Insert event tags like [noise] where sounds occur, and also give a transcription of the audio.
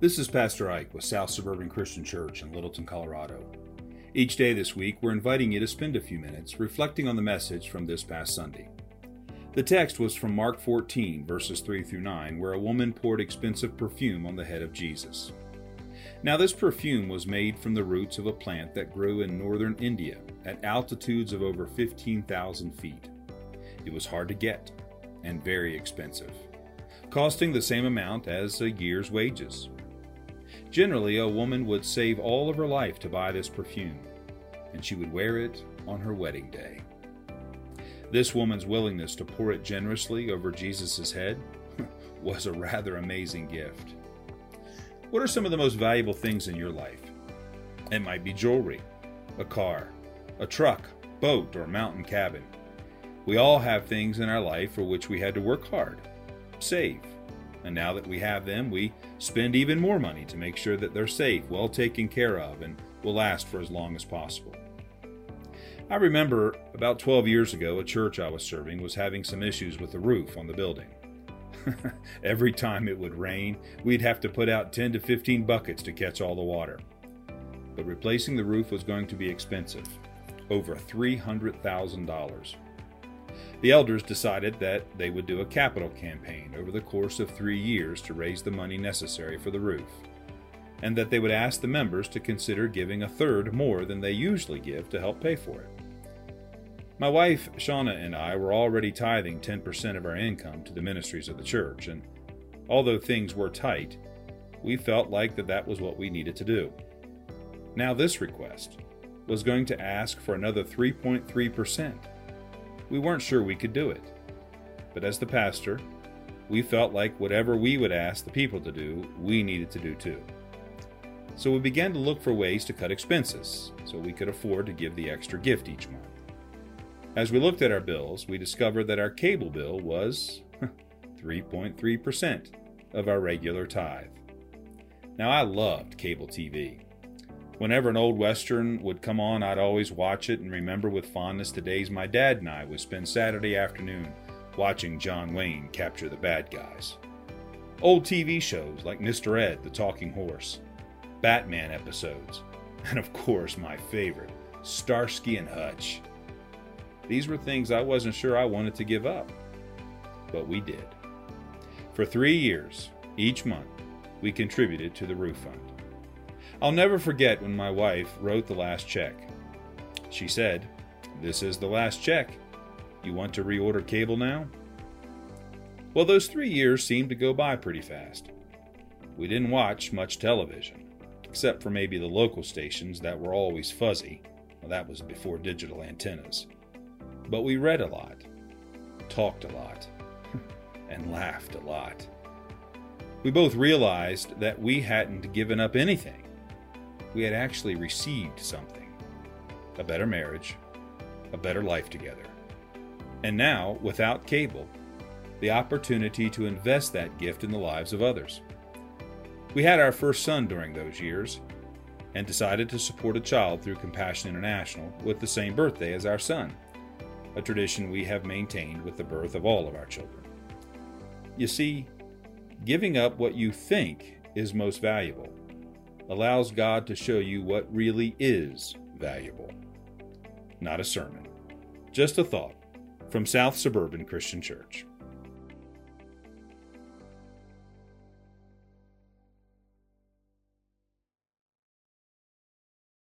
This is Pastor Ike with South Suburban Christian Church in Littleton, Colorado. Each day this week, we're inviting you to spend a few minutes reflecting on the message from this past Sunday. The text was from Mark 14, verses 3 through 9, where a woman poured expensive perfume on the head of Jesus. Now, this perfume was made from the roots of a plant that grew in northern India at altitudes of over 15,000 feet. It was hard to get and very expensive, costing the same amount as a year's wages. Generally, a woman would save all of her life to buy this perfume, and she would wear it on her wedding day. This woman's willingness to pour it generously over Jesus' head [laughs] was a rather amazing gift. What are some of the most valuable things in your life? It might be jewelry, a car, a truck, boat, or mountain cabin. We all have things in our life for which we had to work hard, save. And now that we have them, we spend even more money to make sure that they're safe, well taken care of, and will last for as long as possible. I remember about 12 years ago, a church I was serving was having some issues with the roof on the building. [laughs] Every time it would rain, we'd have to put out 10 to 15 buckets to catch all the water. But replacing the roof was going to be expensive over $300,000. The elders decided that they would do a capital campaign over the course of three years to raise the money necessary for the roof, and that they would ask the members to consider giving a third more than they usually give to help pay for it. My wife, Shauna, and I were already tithing 10% of our income to the ministries of the church, and although things were tight, we felt like that that was what we needed to do. Now, this request was going to ask for another 3.3% we weren't sure we could do it. But as the pastor, we felt like whatever we would ask the people to do, we needed to do too. So we began to look for ways to cut expenses so we could afford to give the extra gift each month. As we looked at our bills, we discovered that our cable bill was 3.3% of our regular tithe. Now, I loved cable TV. Whenever an old Western would come on, I'd always watch it and remember with fondness the days my dad and I would spend Saturday afternoon watching John Wayne capture the bad guys. Old TV shows like Mr. Ed, the Talking Horse, Batman episodes, [laughs] and of course my favorite, Starsky and Hutch. These were things I wasn't sure I wanted to give up, but we did. For three years, each month, we contributed to the roof fund. I'll never forget when my wife wrote the last check. She said, This is the last check. You want to reorder cable now? Well, those three years seemed to go by pretty fast. We didn't watch much television, except for maybe the local stations that were always fuzzy. Well, that was before digital antennas. But we read a lot, talked a lot, [laughs] and laughed a lot. We both realized that we hadn't given up anything we had actually received something a better marriage, a better life together. And now, without cable, the opportunity to invest that gift in the lives of others. We had our first son during those years and decided to support a child through Compassion International with the same birthday as our son, a tradition we have maintained with the birth of all of our children. You see, giving up what you think is most valuable allows God to show you what really is valuable. Not a sermon, just a thought from South Suburban Christian Church.